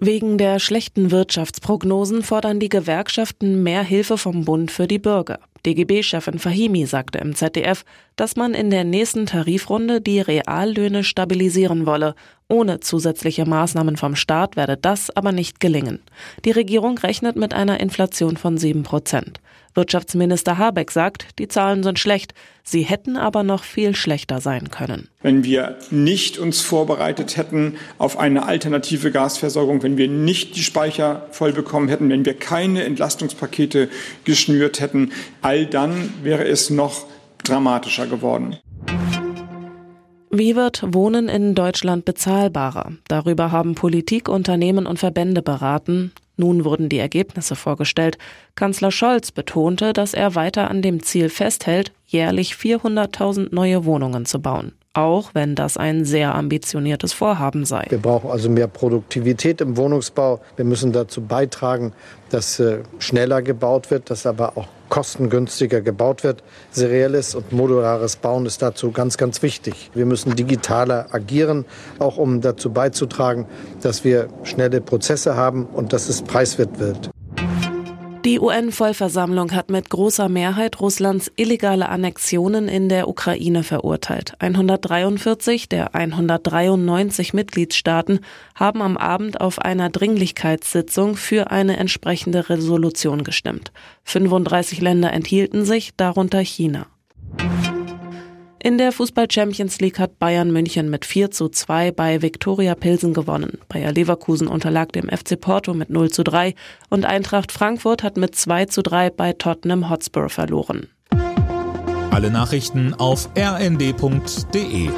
Wegen der schlechten Wirtschaftsprognosen fordern die Gewerkschaften mehr Hilfe vom Bund für die Bürger. DGB-Chefin Fahimi sagte im ZDF, dass man in der nächsten Tarifrunde die Reallöhne stabilisieren wolle. Ohne zusätzliche Maßnahmen vom Staat werde das aber nicht gelingen. Die Regierung rechnet mit einer Inflation von sieben Prozent. Wirtschaftsminister Habeck sagt, die Zahlen sind schlecht, sie hätten aber noch viel schlechter sein können. Wenn wir nicht uns vorbereitet hätten auf eine alternative Gasversorgung, wenn wir nicht die Speicher voll bekommen hätten, wenn wir keine Entlastungspakete geschnürt hätten, all dann wäre es noch dramatischer geworden. Wie wird Wohnen in Deutschland bezahlbarer? Darüber haben Politik, Unternehmen und Verbände beraten. Nun wurden die Ergebnisse vorgestellt. Kanzler Scholz betonte, dass er weiter an dem Ziel festhält, jährlich 400.000 neue Wohnungen zu bauen auch wenn das ein sehr ambitioniertes Vorhaben sei. Wir brauchen also mehr Produktivität im Wohnungsbau. Wir müssen dazu beitragen, dass äh, schneller gebaut wird, dass aber auch kostengünstiger gebaut wird. Serielles und modulares Bauen ist dazu ganz, ganz wichtig. Wir müssen digitaler agieren, auch um dazu beizutragen, dass wir schnelle Prozesse haben und dass es preiswert wird. Die UN-Vollversammlung hat mit großer Mehrheit Russlands illegale Annexionen in der Ukraine verurteilt. 143 der 193 Mitgliedstaaten haben am Abend auf einer Dringlichkeitssitzung für eine entsprechende Resolution gestimmt. 35 Länder enthielten sich, darunter China. In der Fußball Champions League hat Bayern München mit 4 zu 2 bei Viktoria Pilsen gewonnen. Bayer Leverkusen unterlag dem FC Porto mit 0 zu 3 und Eintracht Frankfurt hat mit 2 zu 3 bei Tottenham Hotspur verloren. Alle Nachrichten auf rnd.de